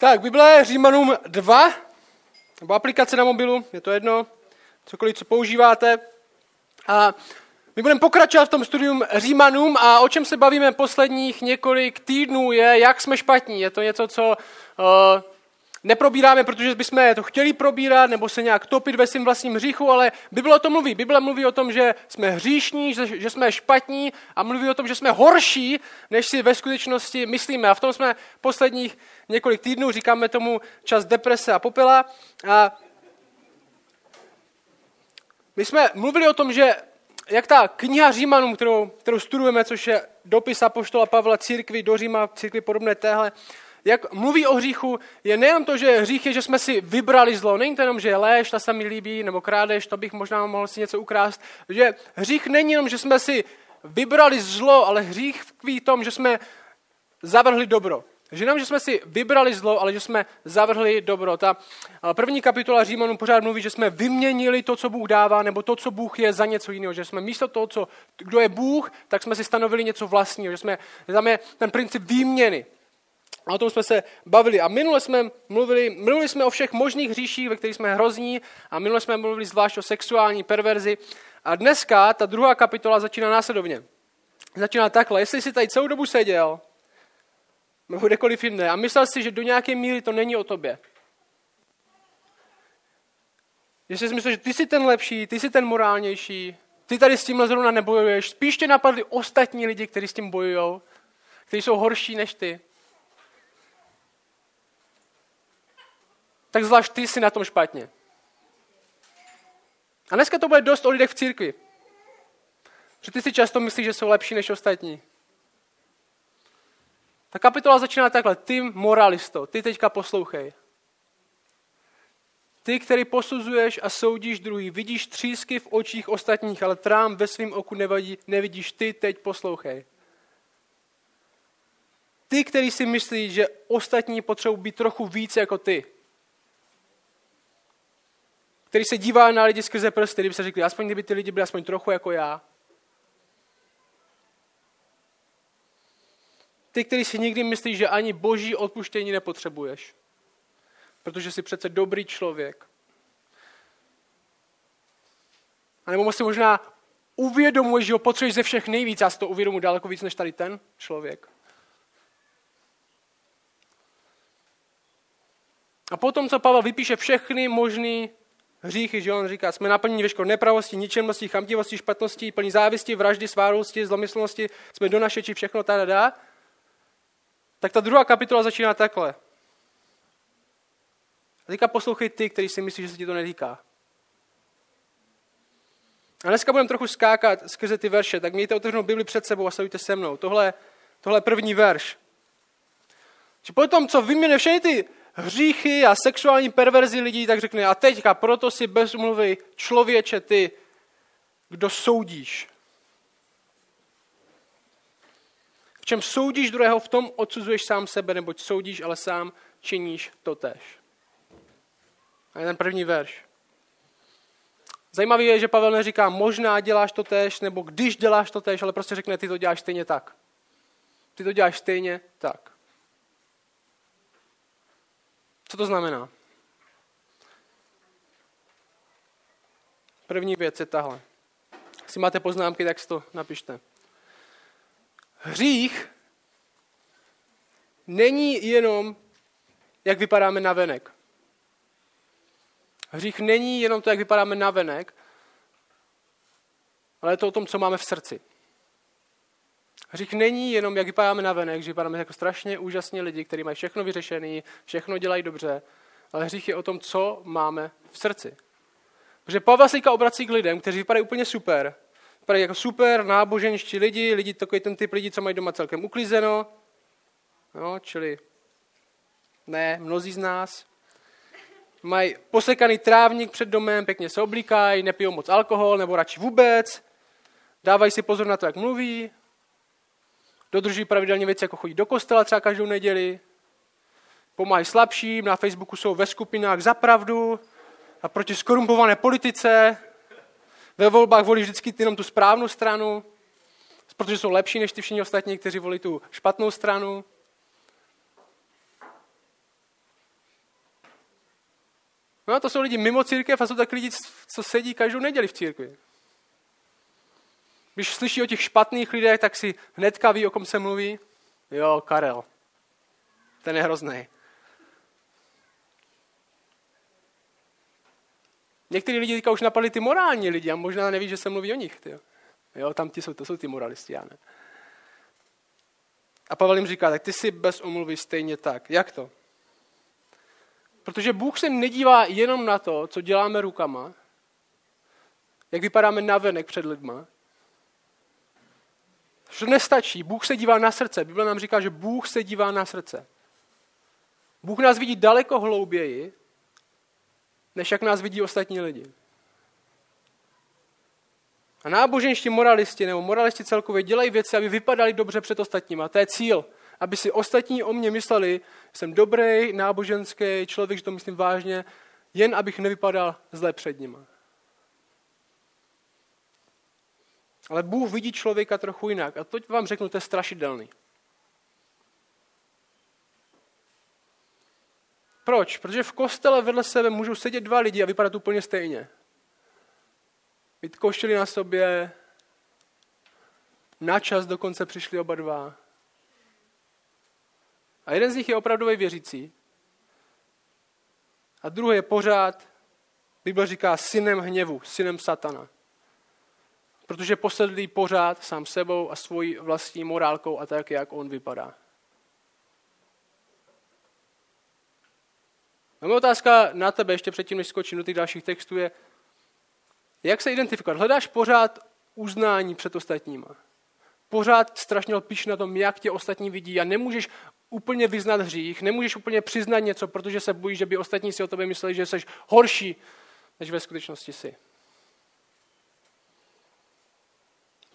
Tak, Bible Římanům 2, nebo aplikace na mobilu, je to jedno, cokoliv, co používáte. A my budeme pokračovat v tom studium Římanům a o čem se bavíme posledních několik týdnů je, jak jsme špatní. Je to něco, co uh, neprobíráme, protože bychom to chtěli probírat nebo se nějak topit ve svým vlastním hříchu, ale Bible o tom mluví. Bible mluví o tom, že jsme hříšní, že, že jsme špatní a mluví o tom, že jsme horší, než si ve skutečnosti myslíme. A v tom jsme posledních několik týdnů, říkáme tomu čas deprese a popela. A my jsme mluvili o tom, že jak ta kniha Římanům, kterou, kterou studujeme, což je dopis Apoštola Pavla církvi do Říma, církvi podobné téhle, jak mluví o hříchu, je nejen to, že hřích je, že jsme si vybrali zlo. Není to jenom, že léž, ta se mi líbí, nebo krádež, to bych možná mohl si něco ukrást. Že hřích není jenom, že jsme si vybrali zlo, ale hřích v tom, že jsme zavrhli dobro. Že jenom, že jsme si vybrali zlo, ale že jsme zavrhli dobro. Ta první kapitola Římanů pořád mluví, že jsme vyměnili to, co Bůh dává, nebo to, co Bůh je za něco jiného. Že jsme místo toho, co, kdo je Bůh, tak jsme si stanovili něco vlastního. Že jsme, tam je ten princip výměny. O tom jsme se bavili. A minule jsme mluvili, mluvili jsme o všech možných hříších, ve kterých jsme hrozní, a minule jsme mluvili zvlášť o sexuální perverzi. A dneska ta druhá kapitola začíná následovně. Začíná takhle. Jestli jsi tady celou dobu seděl, nebo kdekoliv jinde, a myslel si, že do nějaké míry to není o tobě. Jestli jsi myslel, že ty jsi ten lepší, ty jsi ten morálnější, ty tady s tímhle zrovna nebojuješ, spíš tě napadli ostatní lidi, kteří s tím bojují, kteří jsou horší než ty. Tak zvlášť ty jsi na tom špatně. A dneska to bude dost o lidech v církvi. Že ty si často myslíš, že jsou lepší než ostatní. Ta kapitola začíná takhle. Ty moralisto, ty teďka poslouchej. Ty, který posuzuješ a soudíš druhý, vidíš třísky v očích ostatních, ale trám ve svém oku nevadí, nevidíš, ty teď poslouchej. Ty, který si myslí, že ostatní potřebují být trochu více jako ty který se dívá na lidi skrze prsty, kdyby se řekli, aspoň kdyby ty lidi byli aspoň trochu jako já. Ty, který si nikdy myslí, že ani boží odpuštění nepotřebuješ. Protože jsi přece dobrý člověk. A nebo si možná uvědomuješ, že ho potřebuješ ze všech nejvíc. Já si to uvědomuji daleko víc než tady ten člověk. A potom, co Pavel vypíše všechny možné hříchy, že on říká, jsme naplněni veškerou nepravosti, ničemnosti, chamtivosti, špatnosti, plní závisti, vraždy, svárosti, zlomyslnosti, jsme donašeči, všechno ta dá. Tak ta druhá kapitola začíná takhle. A teďka poslouchej ty, který si myslí, že se ti to netýká. A dneska budeme trochu skákat skrze ty verše, tak mějte otevřenou Bibli před sebou a sledujte se mnou. Tohle, tohle je první verš. Že potom, co vyměne všechny ty hříchy a sexuální perverzi lidí, tak řekne, a teďka proto si bez umluvy člověče ty, kdo soudíš. V čem soudíš druhého, v tom odsuzuješ sám sebe, neboť soudíš, ale sám činíš to tež. A je ten první verš. Zajímavý je, že Pavel neříká, možná děláš to tež, nebo když děláš to tež, ale prostě řekne, ty to děláš stejně tak. Ty to děláš stejně tak. Co to znamená? První věc je tahle. Jestli máte poznámky, tak si to napište. Hřích není jenom, jak vypadáme na venek. Hřích není jenom to, jak vypadáme na venek, ale je to o tom, co máme v srdci. Hřích není jenom, jak vypadáme na venek, že vypadáme jako strašně úžasně lidi, kteří mají všechno vyřešené, všechno dělají dobře, ale hřích je o tom, co máme v srdci. Protože Pavel se obrací k lidem, kteří vypadají úplně super. Vypadají jako super náboženští lidi, lidi, takový ten typ lidí, co mají doma celkem uklizeno. No, čili ne, mnozí z nás. Mají posekaný trávník před domem, pěkně se oblíkají, nepijou moc alkohol, nebo radši vůbec. Dávají si pozor na to, jak mluví, dodržují pravidelně věci, jako chodí do kostela třeba každou neděli, pomáhají slabším, na Facebooku jsou ve skupinách za pravdu a proti skorumpované politice, ve volbách volí vždycky jenom tu správnou stranu, protože jsou lepší než ty všichni ostatní, kteří volí tu špatnou stranu. No a to jsou lidi mimo církev a jsou tak lidi, co sedí každou neděli v církvi. Když slyší o těch špatných lidech, tak si hnedka ví, o kom se mluví. Jo, Karel. Ten je hrozný. Někteří lidi teďka už napadli ty morální lidi a možná neví, že se mluví o nich. Tyjo. Jo, tam ti jsou, to jsou ty moralisti, já ne. A Pavel jim říká, tak ty si bez omluvy stejně tak. Jak to? Protože Bůh se nedívá jenom na to, co děláme rukama, jak vypadáme navenek před lidma. To nestačí. Bůh se dívá na srdce. Bible nám říká, že Bůh se dívá na srdce. Bůh nás vidí daleko hlouběji, než jak nás vidí ostatní lidi. A náboženští moralisti nebo moralisti celkově dělají věci, aby vypadali dobře před ostatními. A to je cíl. Aby si ostatní o mě mysleli, jsem dobrý, náboženský člověk, že to myslím vážně, jen abych nevypadal zle před nimi. Ale Bůh vidí člověka trochu jinak. A to vám řeknu, to je strašidelný. Proč? Protože v kostele vedle sebe můžou sedět dva lidi a vypadat úplně stejně. Vytkošili na sobě, na čas dokonce přišli oba dva. A jeden z nich je opravdový věřící. A druhý je pořád, Bible říká, synem hněvu, synem satana. Protože posedlý pořád sám sebou a svojí vlastní morálkou a tak, jak on vypadá. Moje otázka na tebe, ještě předtím, než skočím do těch dalších textů, je, jak se identifikovat? Hledáš pořád uznání před ostatníma. Pořád strašně lpíš na tom, jak tě ostatní vidí a nemůžeš úplně vyznat hřích, nemůžeš úplně přiznat něco, protože se bojíš, že by ostatní si o tobě mysleli, že jsi horší, než ve skutečnosti jsi.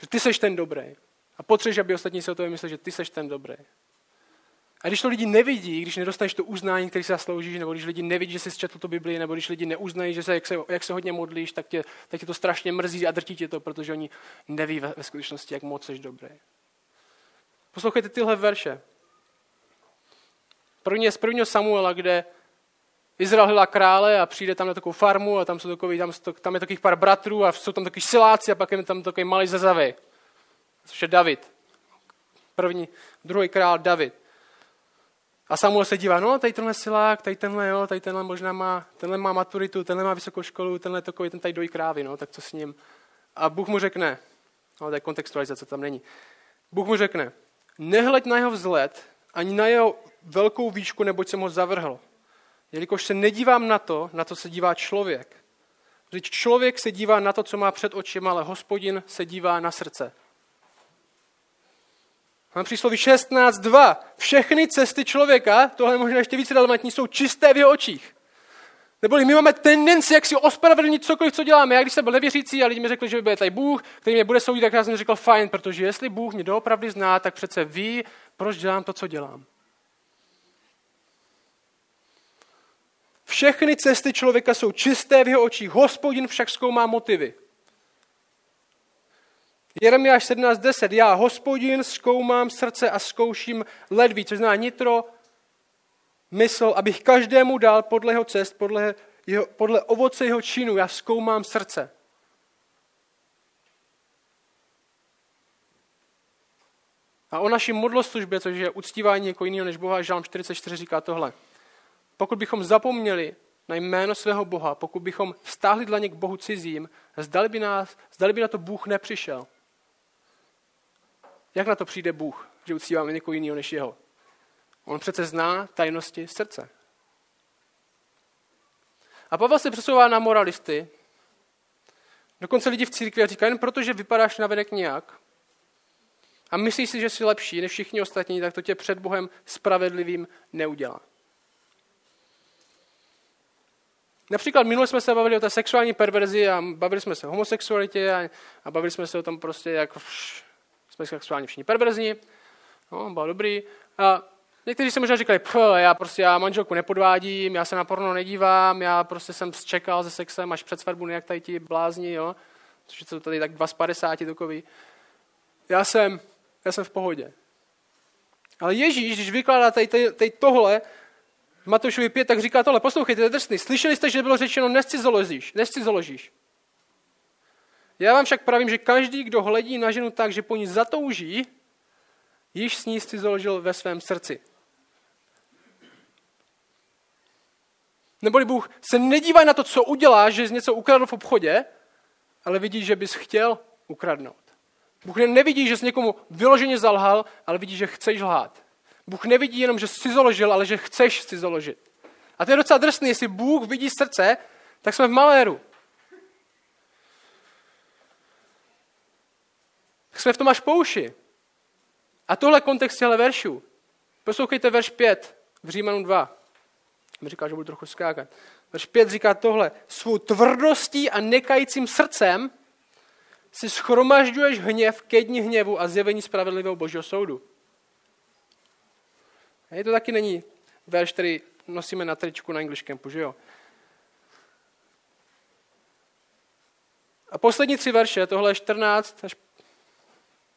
Že ty seš ten dobrý. A potřebuješ, aby ostatní si o tobě mysleli, že ty seš ten dobrý. A když to lidi nevidí, když nedostaneš to uznání, který si zasloužíš, nebo když lidi nevidí, že jsi četl tu Bibli, nebo když lidi neuznají, že se, jak, se, jak se hodně modlíš, tak tě, tak tě to strašně mrzí a drtí tě to, protože oni neví ve, ve skutečnosti, jak moc jsi dobrý. Poslouchejte tyhle verše. První je z prvního Samuela, kde Izrael hledá krále a přijde tam na takovou farmu a tam, jsou takový, tam, tam je takových pár bratrů a jsou tam takový siláci a pak je tam takový malý zezavy, což je David. První, druhý král David. A Samuel se dívá, no, tady tenhle silák, tady tenhle, jo, tady tenhle možná má, tenhle má maturitu, tenhle má vysokou školu, tenhle takový, ten tady dojí krávy, no, tak co s ním? A Bůh mu řekne, no, to je kontextualizace, tam není. Bůh mu řekne, nehleď na jeho vzhled, ani na jeho velkou výšku, neboť jsem ho zavrhl. Jelikož se nedívám na to, na co se dívá člověk. Vždyť člověk se dívá na to, co má před očima, ale hospodin se dívá na srdce. Mám přísloví 16.2. Všechny cesty člověka, tohle je možná ještě více relevantní, jsou čisté v jeho očích. Neboli my máme tendenci, jak si ospravedlnit cokoliv, co děláme. Já když jsem byl nevěřící a lidi mi řekli, že by byl tady Bůh, který mě bude soudit, tak já jsem řekl fajn, protože jestli Bůh mě doopravdy zná, tak přece ví, proč dělám to, co dělám. Všechny cesty člověka jsou čisté v jeho očích, hospodin však zkoumá motivy. Jeremiáš 17.10. Já, hospodin, zkoumám srdce a zkouším ledví, což znamená nitro, mysl, abych každému dal podle jeho cest, podle, jeho, podle ovoce jeho činu. Já zkoumám srdce. A o naší modloslužbě, což je uctívání jako jiného než Boha, Žálm 44 říká tohle. Pokud bychom zapomněli na jméno svého Boha, pokud bychom vztáhli dlaně k Bohu cizím, zdali by, nás, zdali by na to Bůh nepřišel. Jak na to přijde Bůh, že uctíváme někoho jiného než jeho? On přece zná tajnosti srdce. A Pavel se přesouvá na moralisty. Dokonce lidi v církvi říkají, jen protože vypadáš na venek nějak a myslíš si, že jsi lepší než všichni ostatní, tak to tě před Bohem spravedlivým neudělá. Například minule jsme se bavili o té sexuální perverzi a bavili jsme se o homosexualitě a, a bavili jsme se o tom prostě, jak jsme sexuálně všichni perverzní, no, bylo dobrý. A někteří se možná říkali, já prostě já manželku nepodvádím, já se na porno nedívám, já prostě jsem čekal se sexem až před svatbu, jak tady ti blázni, jo, což je tady tak 2 z 50 takový. Já jsem, já jsem v pohodě. Ale Ježíš, když vykládá tady, tady, tady tohle, v Matoušovi 5, tak říká tohle, poslouchejte, to je drsný. Slyšeli jste, že bylo řečeno, nescizoložíš, nescizoložíš. Já vám však pravím, že každý, kdo hledí na ženu tak, že po ní zatouží, již s ní založil ve svém srdci. Neboli Bůh se nedívá na to, co udělá, že jsi něco ukradl v obchodě, ale vidí, že bys chtěl ukradnout. Bůh nevidí, že jsi někomu vyloženě zalhal, ale vidí, že chceš lhát. Bůh nevidí jenom, že jsi založil, ale že chceš si založit. A to je docela drsný, jestli Bůh vidí srdce, tak jsme v maléru. Tak jsme v tom až pouši. A tohle kontext těchto veršů. Poslouchejte verš 5 v Římanu 2. Mi říká, že budu trochu skákat. Verš 5 říká tohle. Svou tvrdostí a nekajícím srdcem si schromažďuješ hněv ke dní hněvu a zjevení spravedlivého božího soudu. A to taky není verš, který nosíme na tričku na English Campu, že jo? A poslední tři verše, tohle je 14 až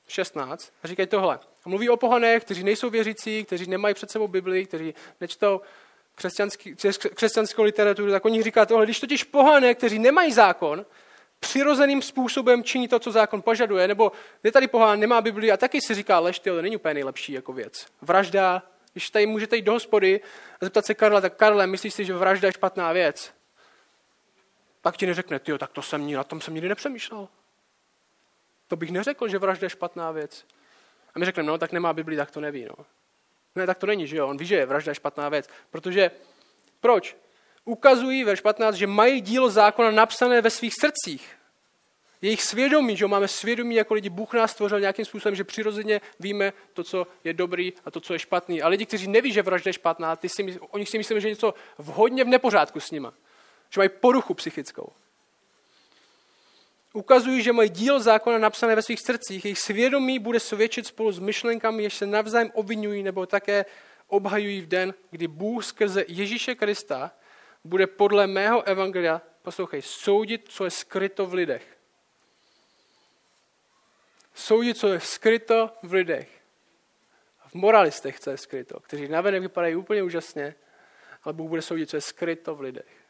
16, a říkají tohle. A mluví o pohanech, kteří nejsou věřící, kteří nemají před sebou Bibli, kteří nečtou křesťanskou literaturu, tak oni říká tohle. Když totiž pohané, kteří nemají zákon, přirozeným způsobem činí to, co zákon požaduje, nebo je tady pohán, nemá Bibli a taky si říká, lež, to není úplně nejlepší jako věc. Vražda, když tady můžete jít do hospody a zeptat se Karla, tak Karle, myslíš si, že vražda je špatná věc? Pak ti neřekne, ty tak to jsem, na tom jsem nikdy nepřemýšlel. To bych neřekl, že vražda je špatná věc. A my řekneme, no tak nemá Bibli, tak to neví. No. Ne, tak to není, že jo? On ví, že je vražda je špatná věc. Protože, proč? Ukazují ve 15, že mají dílo zákona napsané ve svých srdcích. Jejich svědomí, že máme svědomí jako lidi, Bůh nás stvořil nějakým způsobem, že přirozeně víme to, co je dobrý a to, co je špatný. A lidi, kteří neví, že vražda je špatná, ty si, oni si myslí, že je něco vhodně v nepořádku s nima. Že mají poruchu psychickou ukazují, že mají díl zákona napsané ve svých srdcích. Jejich svědomí bude svědčit spolu s myšlenkami, jež se navzájem obvinují nebo také obhajují v den, kdy Bůh skrze Ježíše Krista bude podle mého evangelia, poslouchej, soudit, co je skryto v lidech. Soudit, co je skryto v lidech. V moralistech, co je skryto, kteří navenek vypadají úplně úžasně, ale Bůh bude soudit, co je skryto v lidech.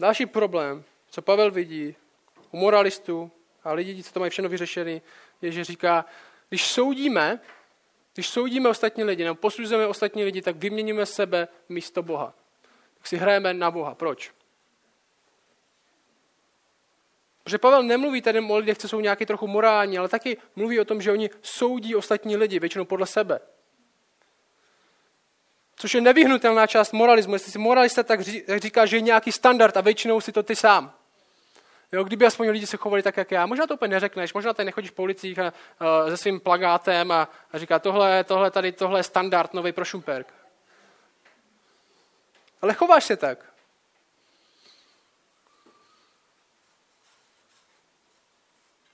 Další problém, co Pavel vidí u moralistů a lidí, co to mají všechno vyřešený, je, že říká, když soudíme, když soudíme ostatní lidi, nebo posuzujeme ostatní lidi, tak vyměníme sebe místo Boha. Tak si hrajeme na Boha. Proč? Protože Pavel nemluví tady o lidech, co jsou nějaký trochu morální, ale taky mluví o tom, že oni soudí ostatní lidi, většinou podle sebe. Což je nevyhnutelná část moralismu. Jestli si moralista tak říká, že je nějaký standard a většinou si to ty sám. Jo, kdyby aspoň lidi se chovali tak, jak já. Možná to úplně neřekneš, možná tady nechodíš po ulicích a, a, se svým plagátem a, a říká, tohle, tohle, tady, tohle je standard nový pro Šumperk. Ale chováš se tak.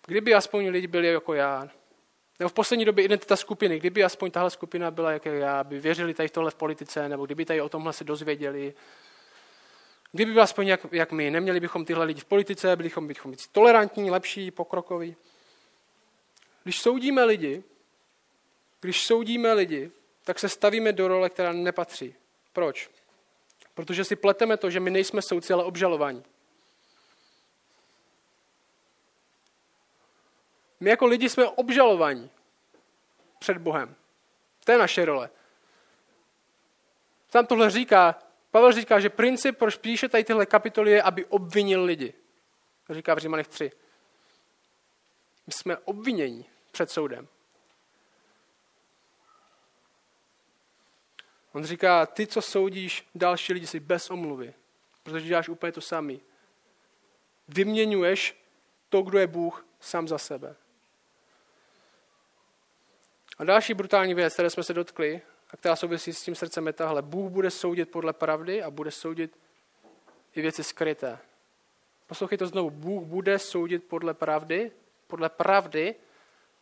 Kdyby aspoň lidi byli jako já, nebo v poslední době identita skupiny, kdyby aspoň tahle skupina byla jak já, by věřili tady tohle v politice, nebo kdyby tady o tomhle se dozvěděli, kdyby byl aspoň jak, jak my, neměli bychom tyhle lidi v politice, bychom, bychom být tolerantní, lepší, pokrokoví. Když soudíme lidi, když soudíme lidi, tak se stavíme do role, která nepatří. Proč? Protože si pleteme to, že my nejsme soudci, ale obžalování. My jako lidi jsme obžalovaní před Bohem. To je naše role. Tam tohle říká, Pavel říká, že princip, proč píše tady tyhle kapitoly, je, aby obvinil lidi. Říká v Římanech 3. My jsme obvinění před soudem. On říká, ty, co soudíš další lidi, si bez omluvy, protože děláš úplně to samý. Vyměňuješ to, kdo je Bůh, sám za sebe. A další brutální věc, které jsme se dotkli, a která souvisí s tím srdcem, je tahle. Bůh bude soudit podle pravdy a bude soudit i věci skryté. Poslouchej to znovu. Bůh bude soudit podle pravdy, podle pravdy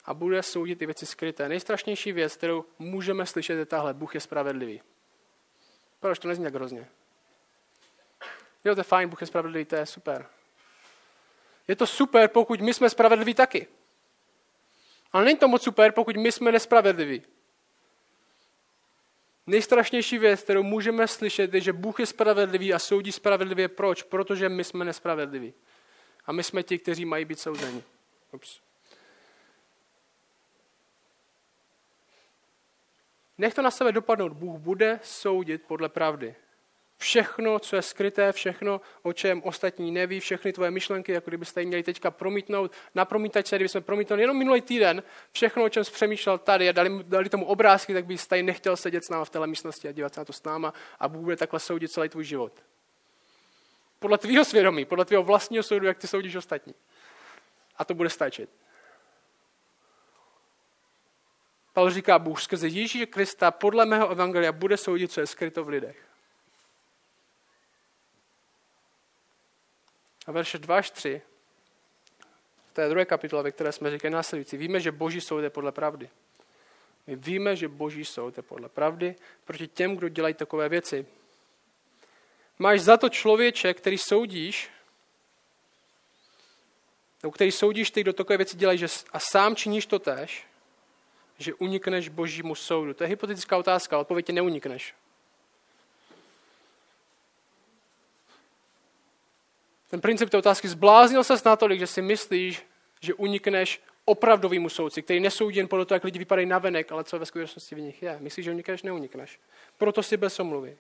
a bude soudit i věci skryté. Nejstrašnější věc, kterou můžeme slyšet, je tahle. Bůh je spravedlivý. Proč to nezní tak hrozně? Jo, to je fajn, Bůh je spravedlivý, to je super. Je to super, pokud my jsme spravedliví taky. Ale není to moc super, pokud my jsme nespravedliví. Nejstrašnější věc, kterou můžeme slyšet, je, že Bůh je spravedlivý a soudí spravedlivě. Proč? Protože my jsme nespravedliví. A my jsme ti, kteří mají být souzeni. Ups. Nech to na sebe dopadnout. Bůh bude soudit podle pravdy. Všechno, co je skryté, všechno, o čem ostatní neví, všechny tvoje myšlenky, jako kdybyste jim měli teďka promítnout, na promítačce, kdybychom promítnuli jenom minulý týden, všechno, o čem jsi přemýšlel tady a dali, dali tomu obrázky, tak bys tady nechtěl sedět s náma v téhle místnosti a dívat se na to s náma a Bůh bude takhle soudit celý tvůj život. Podle tvýho svědomí, podle tvého vlastního soudu, jak ty soudíš ostatní. A to bude stačit. Pavel říká, Bůh skrze Ježíše Krista podle mého evangelia bude soudit, co je skryto v lidech. A verše 2 až 3, v té druhé kapitole, ve které jsme říkali následující, víme, že boží soud je podle pravdy. My víme, že boží soud je podle pravdy proti těm, kdo dělají takové věci. Máš za to člověče, který soudíš, nebo který soudíš ty, kdo takové věci dělají, že a sám činíš to tež, že unikneš božímu soudu. To je hypotetická otázka, odpověď neunikneš. Ten princip té otázky zbláznil se natolik, že si myslíš, že unikneš opravdovému soudci, který nesoudí jen podle toho, jak lidi vypadají na venek, ale co ve skutečnosti v nich je. Myslíš, že unikneš, neunikneš. Proto si bez omluvy.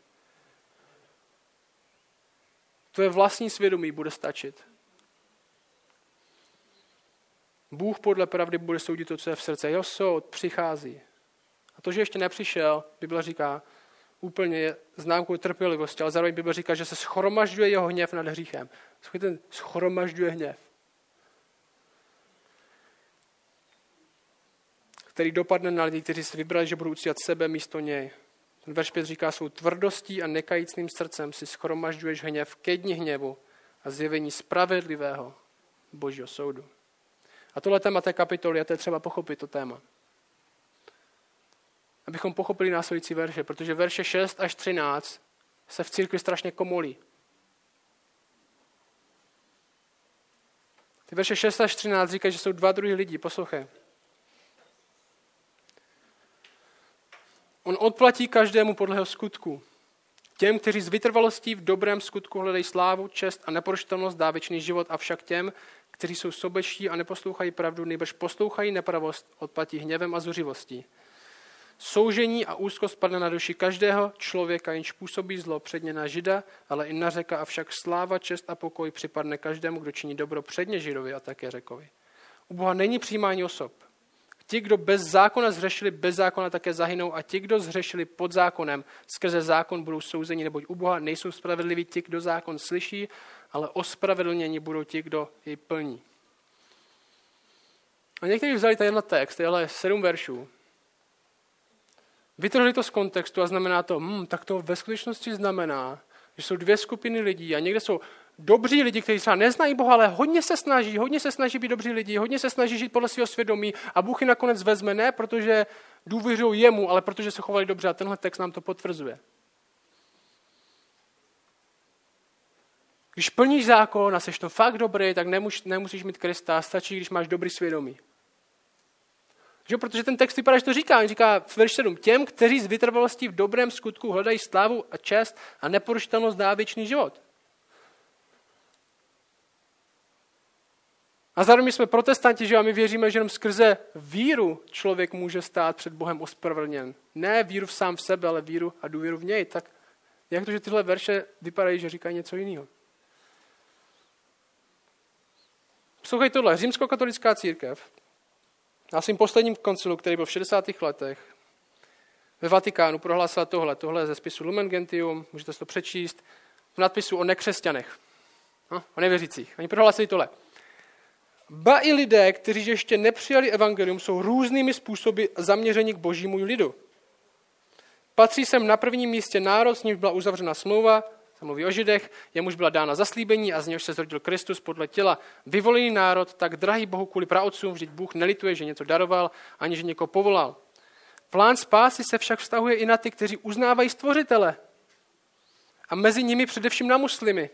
Tvoje vlastní svědomí bude stačit. Bůh podle pravdy bude soudit to, co je v srdce. Jeho soud přichází. A to, že ještě nepřišel, Bible říká, úplně známkou trpělivosti, ale zároveň Bible říká, že se schromažďuje jeho hněv nad hříchem. ten schromažďuje hněv. Který dopadne na lidi, kteří si vybrali, že budou uctívat sebe místo něj. Ten verš 5 říká, svou tvrdostí a nekajícným srdcem si schromažďuješ hněv ke dni hněvu a zjevení spravedlivého božího soudu. A tohle téma té kapitoly, a to je třeba pochopit to téma abychom pochopili následující verše, protože verše 6 až 13 se v církvi strašně komolí. Ty verše 6 až 13 říkají, že jsou dva druhy lidí. Poslouchej. On odplatí každému podle jeho skutku. Těm, kteří z vytrvalostí v dobrém skutku hledají slávu, čest a neporušitelnost dá věčný život, avšak těm, kteří jsou sobečtí a neposlouchají pravdu, nejbrž poslouchají nepravost, odplatí hněvem a zuřivostí. Soužení a úzkost padne na duši každého člověka, jenž působí zlo předně na žida, ale i na řeka, avšak sláva, čest a pokoj připadne každému, kdo činí dobro předně židovi a také řekovi. U Boha není přijímání osob. Ti, kdo bez zákona zřešili, bez zákona také zahynou a ti, kdo zřešili pod zákonem, skrze zákon budou souzeni, neboť u Boha nejsou spravedliví ti, kdo zákon slyší, ale ospravedlnění budou ti, kdo jej plní. A někteří vzali tenhle text, tenhle sedm veršů Vytrhli to z kontextu a znamená to, hmm, tak to ve skutečnosti znamená, že jsou dvě skupiny lidí a někde jsou dobří lidi, kteří třeba neznají Boha, ale hodně se snaží, hodně se snaží být dobří lidi, hodně se snaží žít podle svého svědomí a Bůh je nakonec vezme ne, protože důvěřují jemu, ale protože se chovali dobře a tenhle text nám to potvrzuje. Když plníš zákon a jsi to fakt dobrý, tak nemusíš, mít Krista, stačí, když máš dobrý svědomí. Že? Protože ten text vypadá, že to říká. On říká v verši 7. Těm, kteří z vytrvalosti v dobrém skutku hledají slávu a čest a neporušitelnost dá věčný život. A zároveň jsme protestanti, že a my věříme, že jenom skrze víru člověk může stát před Bohem ospravedlněn. Ne víru v sám v sebe, ale víru a důvěru v něj. Tak jak to, že tyhle verše vypadají, že říkají něco jiného? Poslouchej tohle. Římskokatolická církev na svým posledním koncilu, který byl v 60. letech, ve Vatikánu prohlásila tohle. Tohle je ze spisu Lumen Gentium, můžete si to přečíst, v nadpisu o nekřesťanech, no, o nevěřících. Oni prohlásili tohle. Ba i lidé, kteří ještě nepřijali evangelium, jsou různými způsoby zaměřeni k božímu lidu. Patří sem na prvním místě národ, s nímž byla uzavřena smlouva, se mluví o židech, jemuž byla dána zaslíbení a z něhož se zrodil Kristus podle těla. Vyvolený národ, tak drahý Bohu kvůli praotcům, vždyť Bůh nelituje, že něco daroval, ani že někoho povolal. Plán spásy se však vztahuje i na ty, kteří uznávají stvořitele. A mezi nimi především na muslimy,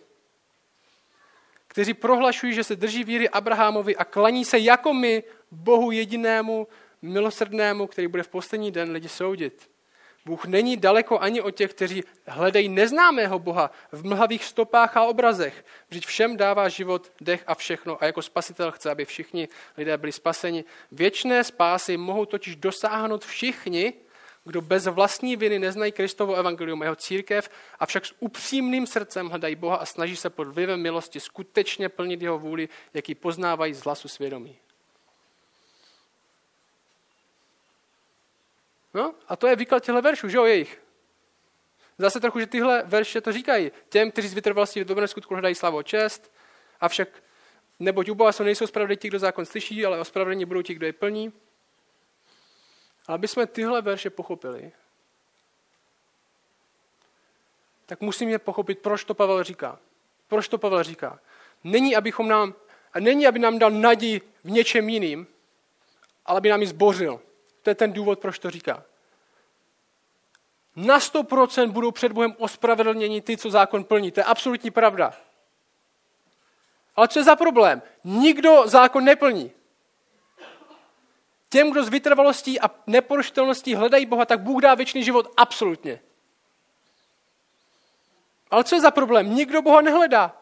kteří prohlašují, že se drží víry Abrahamovi a klaní se jako my Bohu jedinému, milosrdnému, který bude v poslední den lidi soudit. Bůh není daleko ani od těch, kteří hledají neznámého Boha v mlhavých stopách a obrazech. Vždyť všem dává život, dech a všechno a jako spasitel chce, aby všichni lidé byli spaseni. Věčné spásy mohou totiž dosáhnout všichni, kdo bez vlastní viny neznají Kristovo evangelium, jeho církev, avšak s upřímným srdcem hledají Boha a snaží se pod vlivem milosti skutečně plnit jeho vůli, jaký poznávají z hlasu svědomí. No, a to je výklad těchto veršů, že jo, jejich. Zase trochu, že tyhle verše to říkají. Těm, kteří z vytrvalosti v dobrém skutku hledají slavu čest, avšak neboť u Boha jsou nejsou spravedlivý ti, kdo zákon slyší, ale ospravedlení budou ti, kdo je plní. Ale aby jsme tyhle verše pochopili, tak musíme pochopit, proč to Pavel říká. Proč to Pavel říká? Není, abychom nám, a není, aby nám dal naději v něčem jiným, ale aby nám ji zbořil. To je ten důvod, proč to říká. Na 100% budou před Bohem ospravedlněni ty, co zákon plní. To je absolutní pravda. Ale co je za problém? Nikdo zákon neplní. Těm, kdo s vytrvalostí a neporušitelností hledají Boha, tak Bůh dá věčný život absolutně. Ale co je za problém? Nikdo Boha nehledá.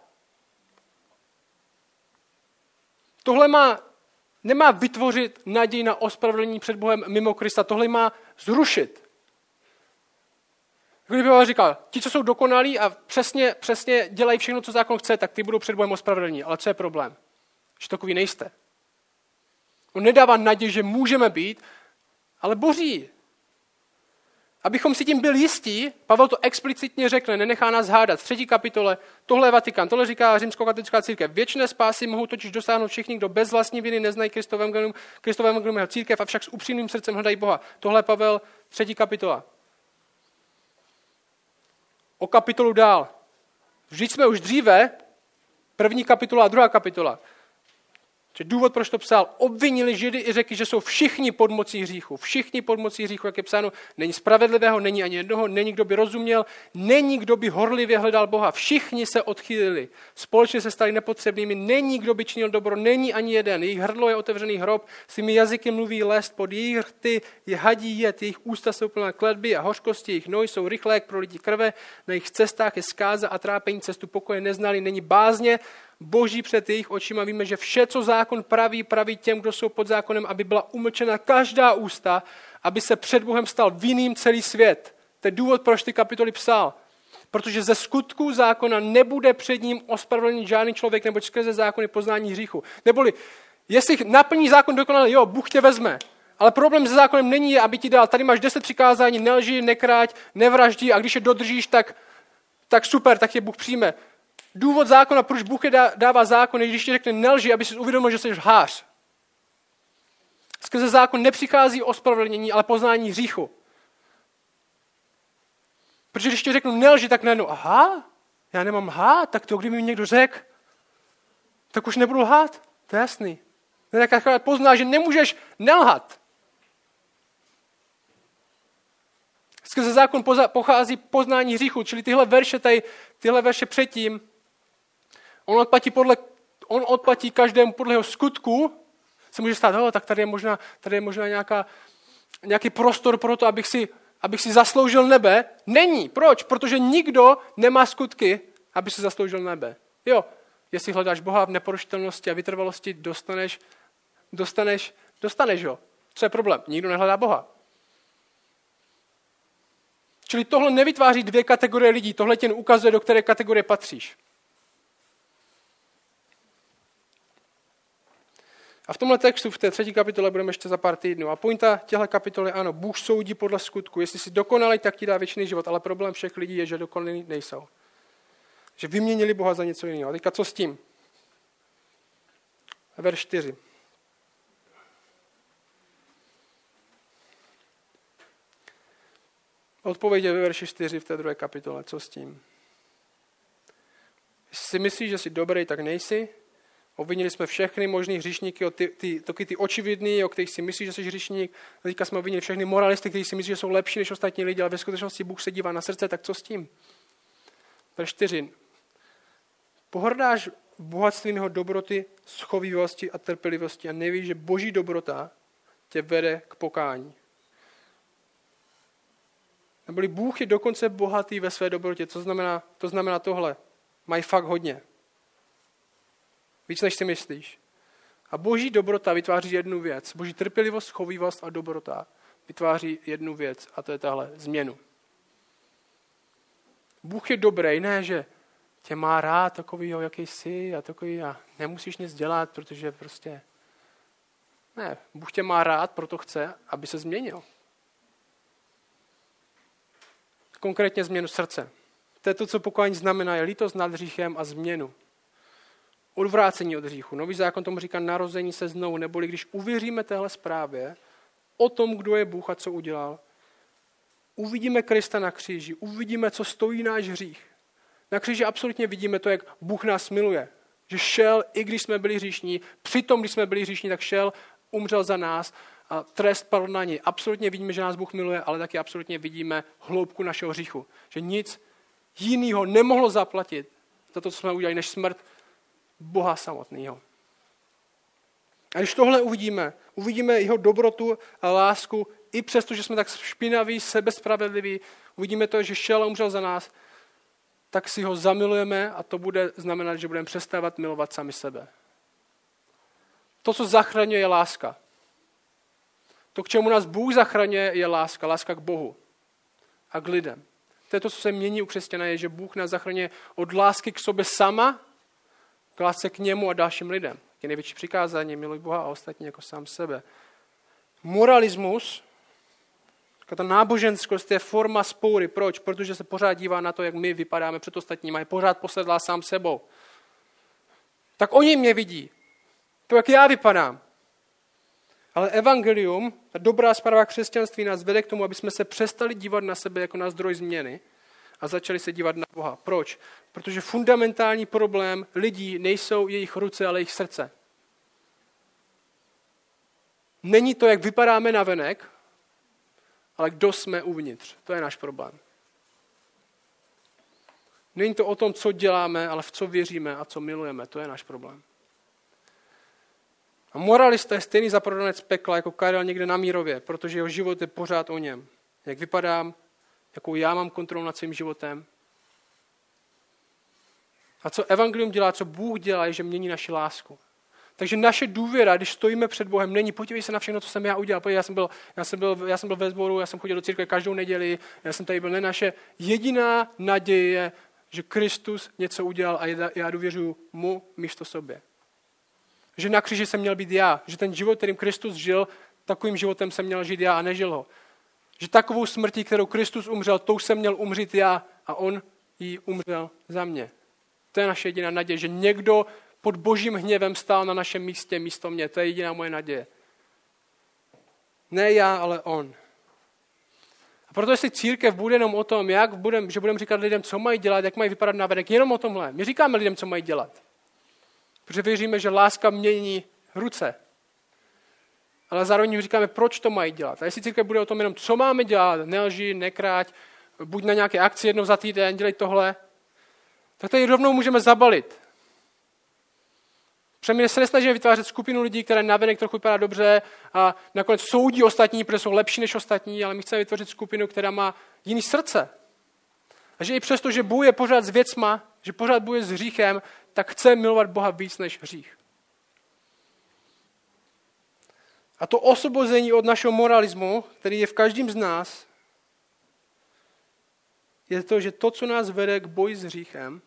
Tohle má nemá vytvořit naději na ospravedlnění před Bohem mimo Krista. Tohle má zrušit. Kdyby Pavel říkal, ti, co jsou dokonalí a přesně, přesně dělají všechno, co zákon chce, tak ty budou před Bohem ospravedlnění. Ale co je problém? Že takový nejste. On nedává naději, že můžeme být, ale boří. Abychom si tím byli jistí, Pavel to explicitně řekne, nenechá nás hádat. V třetí kapitole, tohle je Vatikán, tohle říká římskokatolická církev. Věčné spásy mohou totiž dosáhnout všichni, kdo bez vlastní viny neznají Kristovém evangelium jeho církev, avšak s upřímným srdcem hledají Boha. Tohle je Pavel, třetí kapitola. O kapitolu dál. Vždyť jsme už dříve, první kapitola a druhá kapitola, že důvod, proč to psal, obvinili Židy i řekli, že jsou všichni pod mocí hříchu. Všichni pod mocí hříchu, jak je psáno, není spravedlivého, není ani jednoho, není kdo by rozuměl, není kdo by horlivě hledal Boha. Všichni se odchýlili, společně se stali nepotřebnými, není kdo by činil dobro, není ani jeden. Jejich hrdlo je otevřený hrob, svými jazyky mluví lest, pod jejich rty je hadí jet, jejich ústa jsou plná kledby a hořkosti, jejich nohy jsou rychlé jak pro lidi krve, na jejich cestách je zkáza a trápení, cestu pokoje neznali, není bázně, boží před jejich očima. Víme, že vše, co zákon praví, praví těm, kdo jsou pod zákonem, aby byla umlčena každá ústa, aby se před Bohem stal vinným celý svět. To je důvod, proč ty kapitoly psal. Protože ze skutků zákona nebude před ním ospravedlněn žádný člověk, nebo skrze zákony poznání hříchu. Neboli, jestli naplní zákon dokonale, jo, Bůh tě vezme. Ale problém se zákonem není, aby ti dal, tady máš deset přikázání, nelži, nekráť, nevraždí a když je dodržíš, tak, tak super, tak tě Bůh přijme. Důvod zákona, proč Bůh je dává zákon, je, když ti řekne nelži, aby si uvědomil, že jsi hář. Skrze zákon nepřichází ospravedlnění, ale poznání hříchu. Protože když ti řeknu nelži, tak najednou, aha, já nemám lhát, tak to, kdyby mi někdo řekl, tak už nebudu lhát. To je jasný. Tak pozná, že nemůžeš nelhat. Skrze zákon pochází poznání hříchu, čili tyhle verše tady, tyhle verše předtím, On odplatí, podle, on odplatí každému podle jeho skutku. Se může stát, oh, tak tady je možná, tady je možná nějaká, nějaký prostor pro to, abych si, abych si zasloužil nebe. Není. Proč? Protože nikdo nemá skutky, aby si zasloužil nebe. Jo, jestli hledáš Boha v neporušitelnosti a vytrvalosti, dostaneš, dostaneš, dostaneš ho. Co je problém? Nikdo nehledá Boha. Čili tohle nevytváří dvě kategorie lidí, tohle tě ukazuje, do které kategorie patříš. A v tomhle textu, v té třetí kapitole, budeme ještě za pár týdnů. A pointa těchto kapitoly, ano, Bůh soudí podle skutku. Jestli jsi dokonalý, tak ti dá věčný život. Ale problém všech lidí je, že dokonalí nejsou. Že vyměnili Boha za něco jiného. A teďka co s tím? Verš 4. Odpověď je ve verši 4 v té druhé kapitole. Co s tím? Jestli si myslíš, že jsi dobrý, tak nejsi. Obvinili jsme všechny možný hříšníky, ty, ty, taky ty očividný, o kterých si myslíš, že jsi hříšník. Teďka jsme obvinili všechny moralisty, kteří si myslí, že jsou lepší než ostatní lidi, ale ve skutečnosti Bůh se dívá na srdce, tak co s tím? Verš 4. Pohrdáš bohatstvím jeho dobroty, schovývavosti a trpělivosti a nevíš, že boží dobrota tě vede k pokání. Neboli Bůh je dokonce bohatý ve své dobrotě. Co znamená, to znamená tohle. Mají fakt hodně. Víc, než si myslíš. A boží dobrota vytváří jednu věc. Boží trpělivost, chovývost a dobrota vytváří jednu věc. A to je tahle změnu. Bůh je dobrý, ne, že tě má rád takový, jaký jsi a takový a nemusíš nic dělat, protože prostě... Ne, Bůh tě má rád, proto chce, aby se změnil. Konkrétně změnu srdce. To je to, co pokojení znamená, je lítost nad hříchem a změnu. Odvrácení od hříchu. Nový zákon tomu říká narození se znovu, neboli když uvěříme téhle zprávě o tom, kdo je Bůh a co udělal, uvidíme Krista na kříži, uvidíme, co stojí náš hřích. Na kříži absolutně vidíme to, jak Bůh nás miluje. Že šel, i když jsme byli hříšní, přitom, když jsme byli hříšní, tak šel, umřel za nás a trest padl na něj. Absolutně vidíme, že nás Bůh miluje, ale taky absolutně vidíme hloubku našeho hříchu. Že nic jiného nemohlo zaplatit za to, co jsme udělali, než smrt Boha samotného. A když tohle uvidíme, uvidíme jeho dobrotu a lásku, i přesto, že jsme tak špinaví, sebespravedliví, uvidíme to, že šel a umřel za nás, tak si ho zamilujeme a to bude znamenat, že budeme přestávat milovat sami sebe. To, co zachraňuje, je láska. To, k čemu nás Bůh zachraňuje, je láska. Láska k Bohu a k lidem. To je to, co se mění u křesťana, je, že Bůh nás zachraňuje od lásky k sobě sama, k lásce k němu a dalším lidem. Je největší přikázání, miluj Boha a ostatní jako sám sebe. Moralismus ta náboženskost je forma spoury. Proč? Protože se pořád dívá na to, jak my vypadáme před ostatními. Je pořád posedlá sám sebou. Tak oni mě vidí. To, jak já vypadám. Ale evangelium, ta dobrá zpráva křesťanství nás vede k tomu, aby jsme se přestali dívat na sebe jako na zdroj změny a začali se dívat na Boha. Proč? Protože fundamentální problém lidí nejsou jejich ruce, ale jejich srdce. Není to, jak vypadáme na venek, ale kdo jsme uvnitř. To je náš problém. Není to o tom, co děláme, ale v co věříme a co milujeme. To je náš problém. A moralista je stejný zaprodanec pekla jako Karel někde na Mírově, protože jeho život je pořád o něm. Jak vypadám, jakou já mám kontrolu nad svým životem. A co evangelium dělá, co Bůh dělá, je, že mění naši lásku. Takže naše důvěra, když stojíme před Bohem, není podívej se na všechno, co jsem já udělal. Podívej, já, jsem byl, já, jsem byl, já jsem byl ve sboru, já jsem chodil do církve každou neděli, já jsem tady byl. Ne, naše jediná naděje je, že Kristus něco udělal a já důvěřuji mu místo sobě. Že na kříži jsem měl být já, že ten život, kterým Kristus žil, takovým životem jsem měl žít já a nežil ho. Že takovou smrtí, kterou Kristus umřel, tou jsem měl umřít já a on ji umřel za mě. To je naše jediná naděje, že někdo pod božím hněvem stál na našem místě místo mě. To je jediná moje naděje. Ne já, ale on. A proto jestli církev bude jenom o tom, jak budem, že budeme říkat lidem, co mají dělat, jak mají vypadat na venek, jenom o tomhle. My říkáme lidem, co mají dělat. Protože věříme, že láska mění ruce. Ale zároveň říkáme, proč to mají dělat. A jestli církev bude o tom jenom, co máme dělat, nelži, nekráť, buď na nějaké akci jednou za týden, dělej tohle, tak tady rovnou můžeme zabalit. Protože se nesnažíme vytvářet skupinu lidí, které navenek trochu vypadá dobře a nakonec soudí ostatní, protože jsou lepší než ostatní, ale my chceme vytvořit skupinu, která má jiný srdce. A že i přesto, že bojuje pořád s věcma, že pořád bojuje s hříchem, tak chce milovat Boha víc než hřích. A to osvobození od našeho moralismu, který je v každém z nás, je to, že to, co nás vede k boji s hříchem,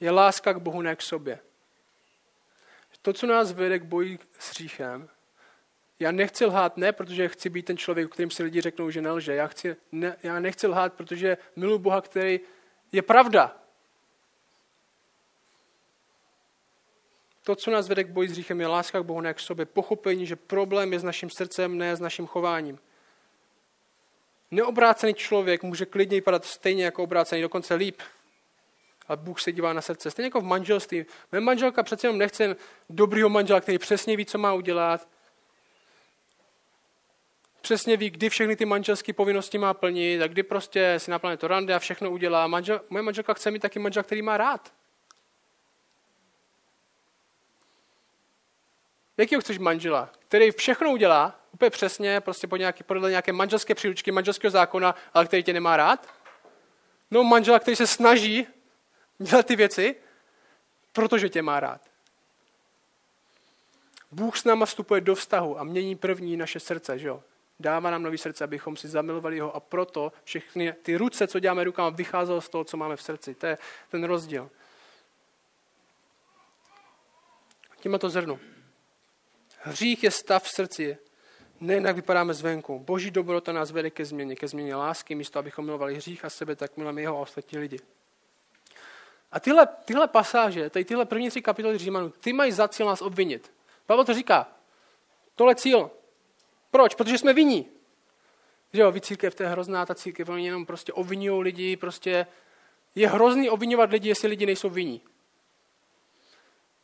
je láska k Bohu, ne k sobě. To, co nás vede k boji s hříchem, já nechci lhát ne, protože chci být ten člověk, kterým si lidi řeknou, že nelže. Já, chci, ne, já nechci lhát, protože miluji Boha, který je pravda. To, co nás vede k boji s hříchem, je láska k Bohu, ne k sobě. Pochopení, že problém je s naším srdcem, ne s naším chováním. Neobrácený člověk může klidně vypadat stejně jako obrácený, dokonce líp. A Bůh se dívá na srdce. Stejně jako v manželství. Mé manželka přece jenom nechce dobrýho manžela, který přesně ví, co má udělat. Přesně ví, kdy všechny ty manželské povinnosti má plnit a kdy prostě si naplánuje to rande a všechno udělá. Manžel, moje manželka chce mít taky manžel, který má rád. Jakýho chceš manžela? Který všechno udělá, úplně přesně, prostě podle nějaké, podle nějaké manželské příručky, manželského zákona, ale který tě nemá rád? No manžela, který se snaží dělat ty věci, protože tě má rád. Bůh s náma vstupuje do vztahu a mění první naše srdce, že jo? Dává nám nový srdce, abychom si zamilovali ho a proto všechny ty ruce, co děláme rukama, vycházelo z toho, co máme v srdci. To je ten rozdíl. Tím to zrnu. Hřích je stav v srdci, ne jak vypadáme zvenku. Boží dobrota nás vede ke změně, ke změně lásky, místo abychom milovali hřích a sebe, tak milujeme jeho a ostatní lidi. A tyhle, tyhle pasáže, tady tyhle první tři kapitoly Římanů, ty mají za cíl nás obvinit. Pavel to říká. Tohle cíl. Proč? Protože jsme viní. Že jo, vy církev, to je hrozná ta církev, oni jenom prostě obvinují lidi, prostě je hrozný obvinovat lidi, jestli lidi nejsou viní.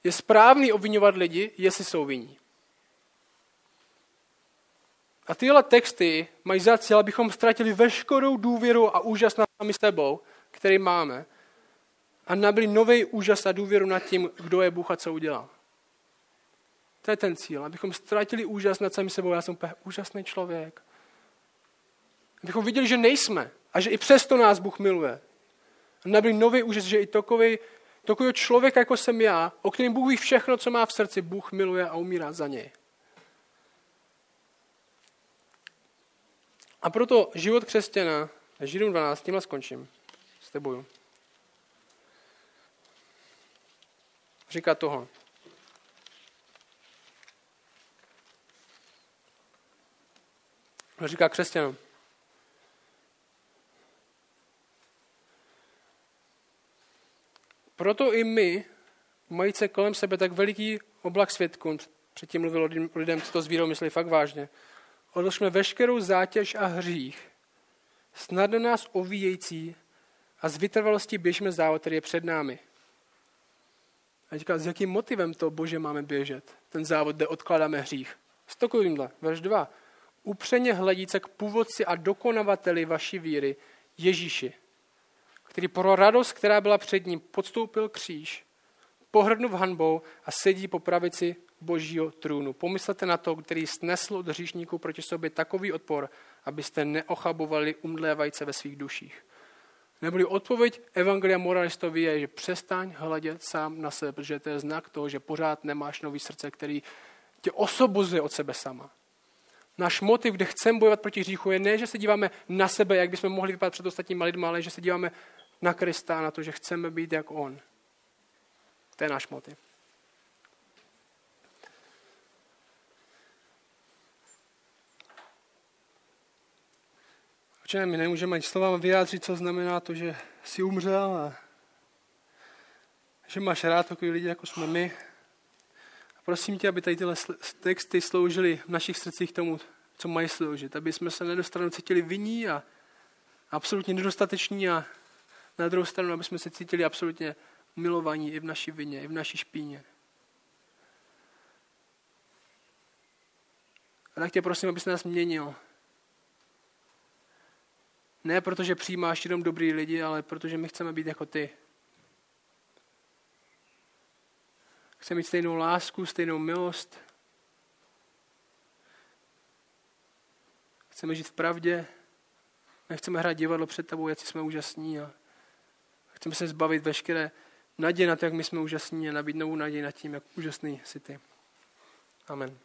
Je správný obvinovat lidi, jestli jsou viní. A tyhle texty mají za cíl, abychom ztratili veškerou důvěru a úžas nad sami sebou, který máme, a nabili nový úžas a důvěru nad tím, kdo je Bůh a co udělal. To je ten cíl, abychom ztratili úžas nad sami sebou. Já jsem úplně úžasný člověk. Abychom viděli, že nejsme a že i přesto nás Bůh miluje. A nabili nový úžas, že i takový, takový člověk, jako jsem já, o kterém Bůh ví všechno, co má v srdci, Bůh miluje a umírá za něj. A proto život křesťana, Židům 12, tímhle skončím. S tebou. Říká toho. Říká křesťanům. Proto i my, majíce kolem sebe tak veliký oblak světků, předtím mluvil lidem, co to s vírou myslí fakt vážně, odložme veškerou zátěž a hřích, snadno nás ovíjející a z vytrvalosti běžme závod, který je před námi. A říká, s jakým motivem to, Bože, máme běžet? Ten závod, kde odkládáme hřích. S verš 2. Upřeně hledíce k původci a dokonavateli vaší víry, Ježíši, který pro radost, která byla před ním, podstoupil kříž, pohrdnul hanbou a sedí po pravici božího trůnu. Pomyslete na to, který snesl od hříšníků proti sobě takový odpor, abyste neochabovali umdlévajíce ve svých duších. Neboli odpověď Evangelia moralistovi je, že přestaň hledět sám na sebe, protože to je znak toho, že pořád nemáš nový srdce, který tě osobuzuje od sebe sama. Náš motiv, kde chceme bojovat proti hříchu, je ne, že se díváme na sebe, jak bychom mohli vypadat před ostatními lidmi, ale že se díváme na Krista, na to, že chceme být jak On. To je náš motiv. Protože my nemůžeme ani slova vyjádřit, co znamená to, že jsi umřel a že máš rád takový lidi, jako jsme my. A prosím tě, aby tady tyhle texty sloužily v našich srdcích tomu, co mají sloužit. Aby jsme se na stranu cítili vinní a absolutně nedostateční a na druhou stranu, aby jsme se cítili absolutně milovaní i v naší vině, i v naší špíně. A tak tě prosím, abys nás měnil. Ne protože přijímáš jenom dobrý lidi, ale protože my chceme být jako ty. Chceme mít stejnou lásku, stejnou milost. Chceme žít v pravdě. Nechceme hrát divadlo před tebou, jak jsme úžasní. A chceme se zbavit veškeré naděje na to, jak my jsme úžasní a nabít novou naději nad tím, jak úžasný jsi ty. Amen.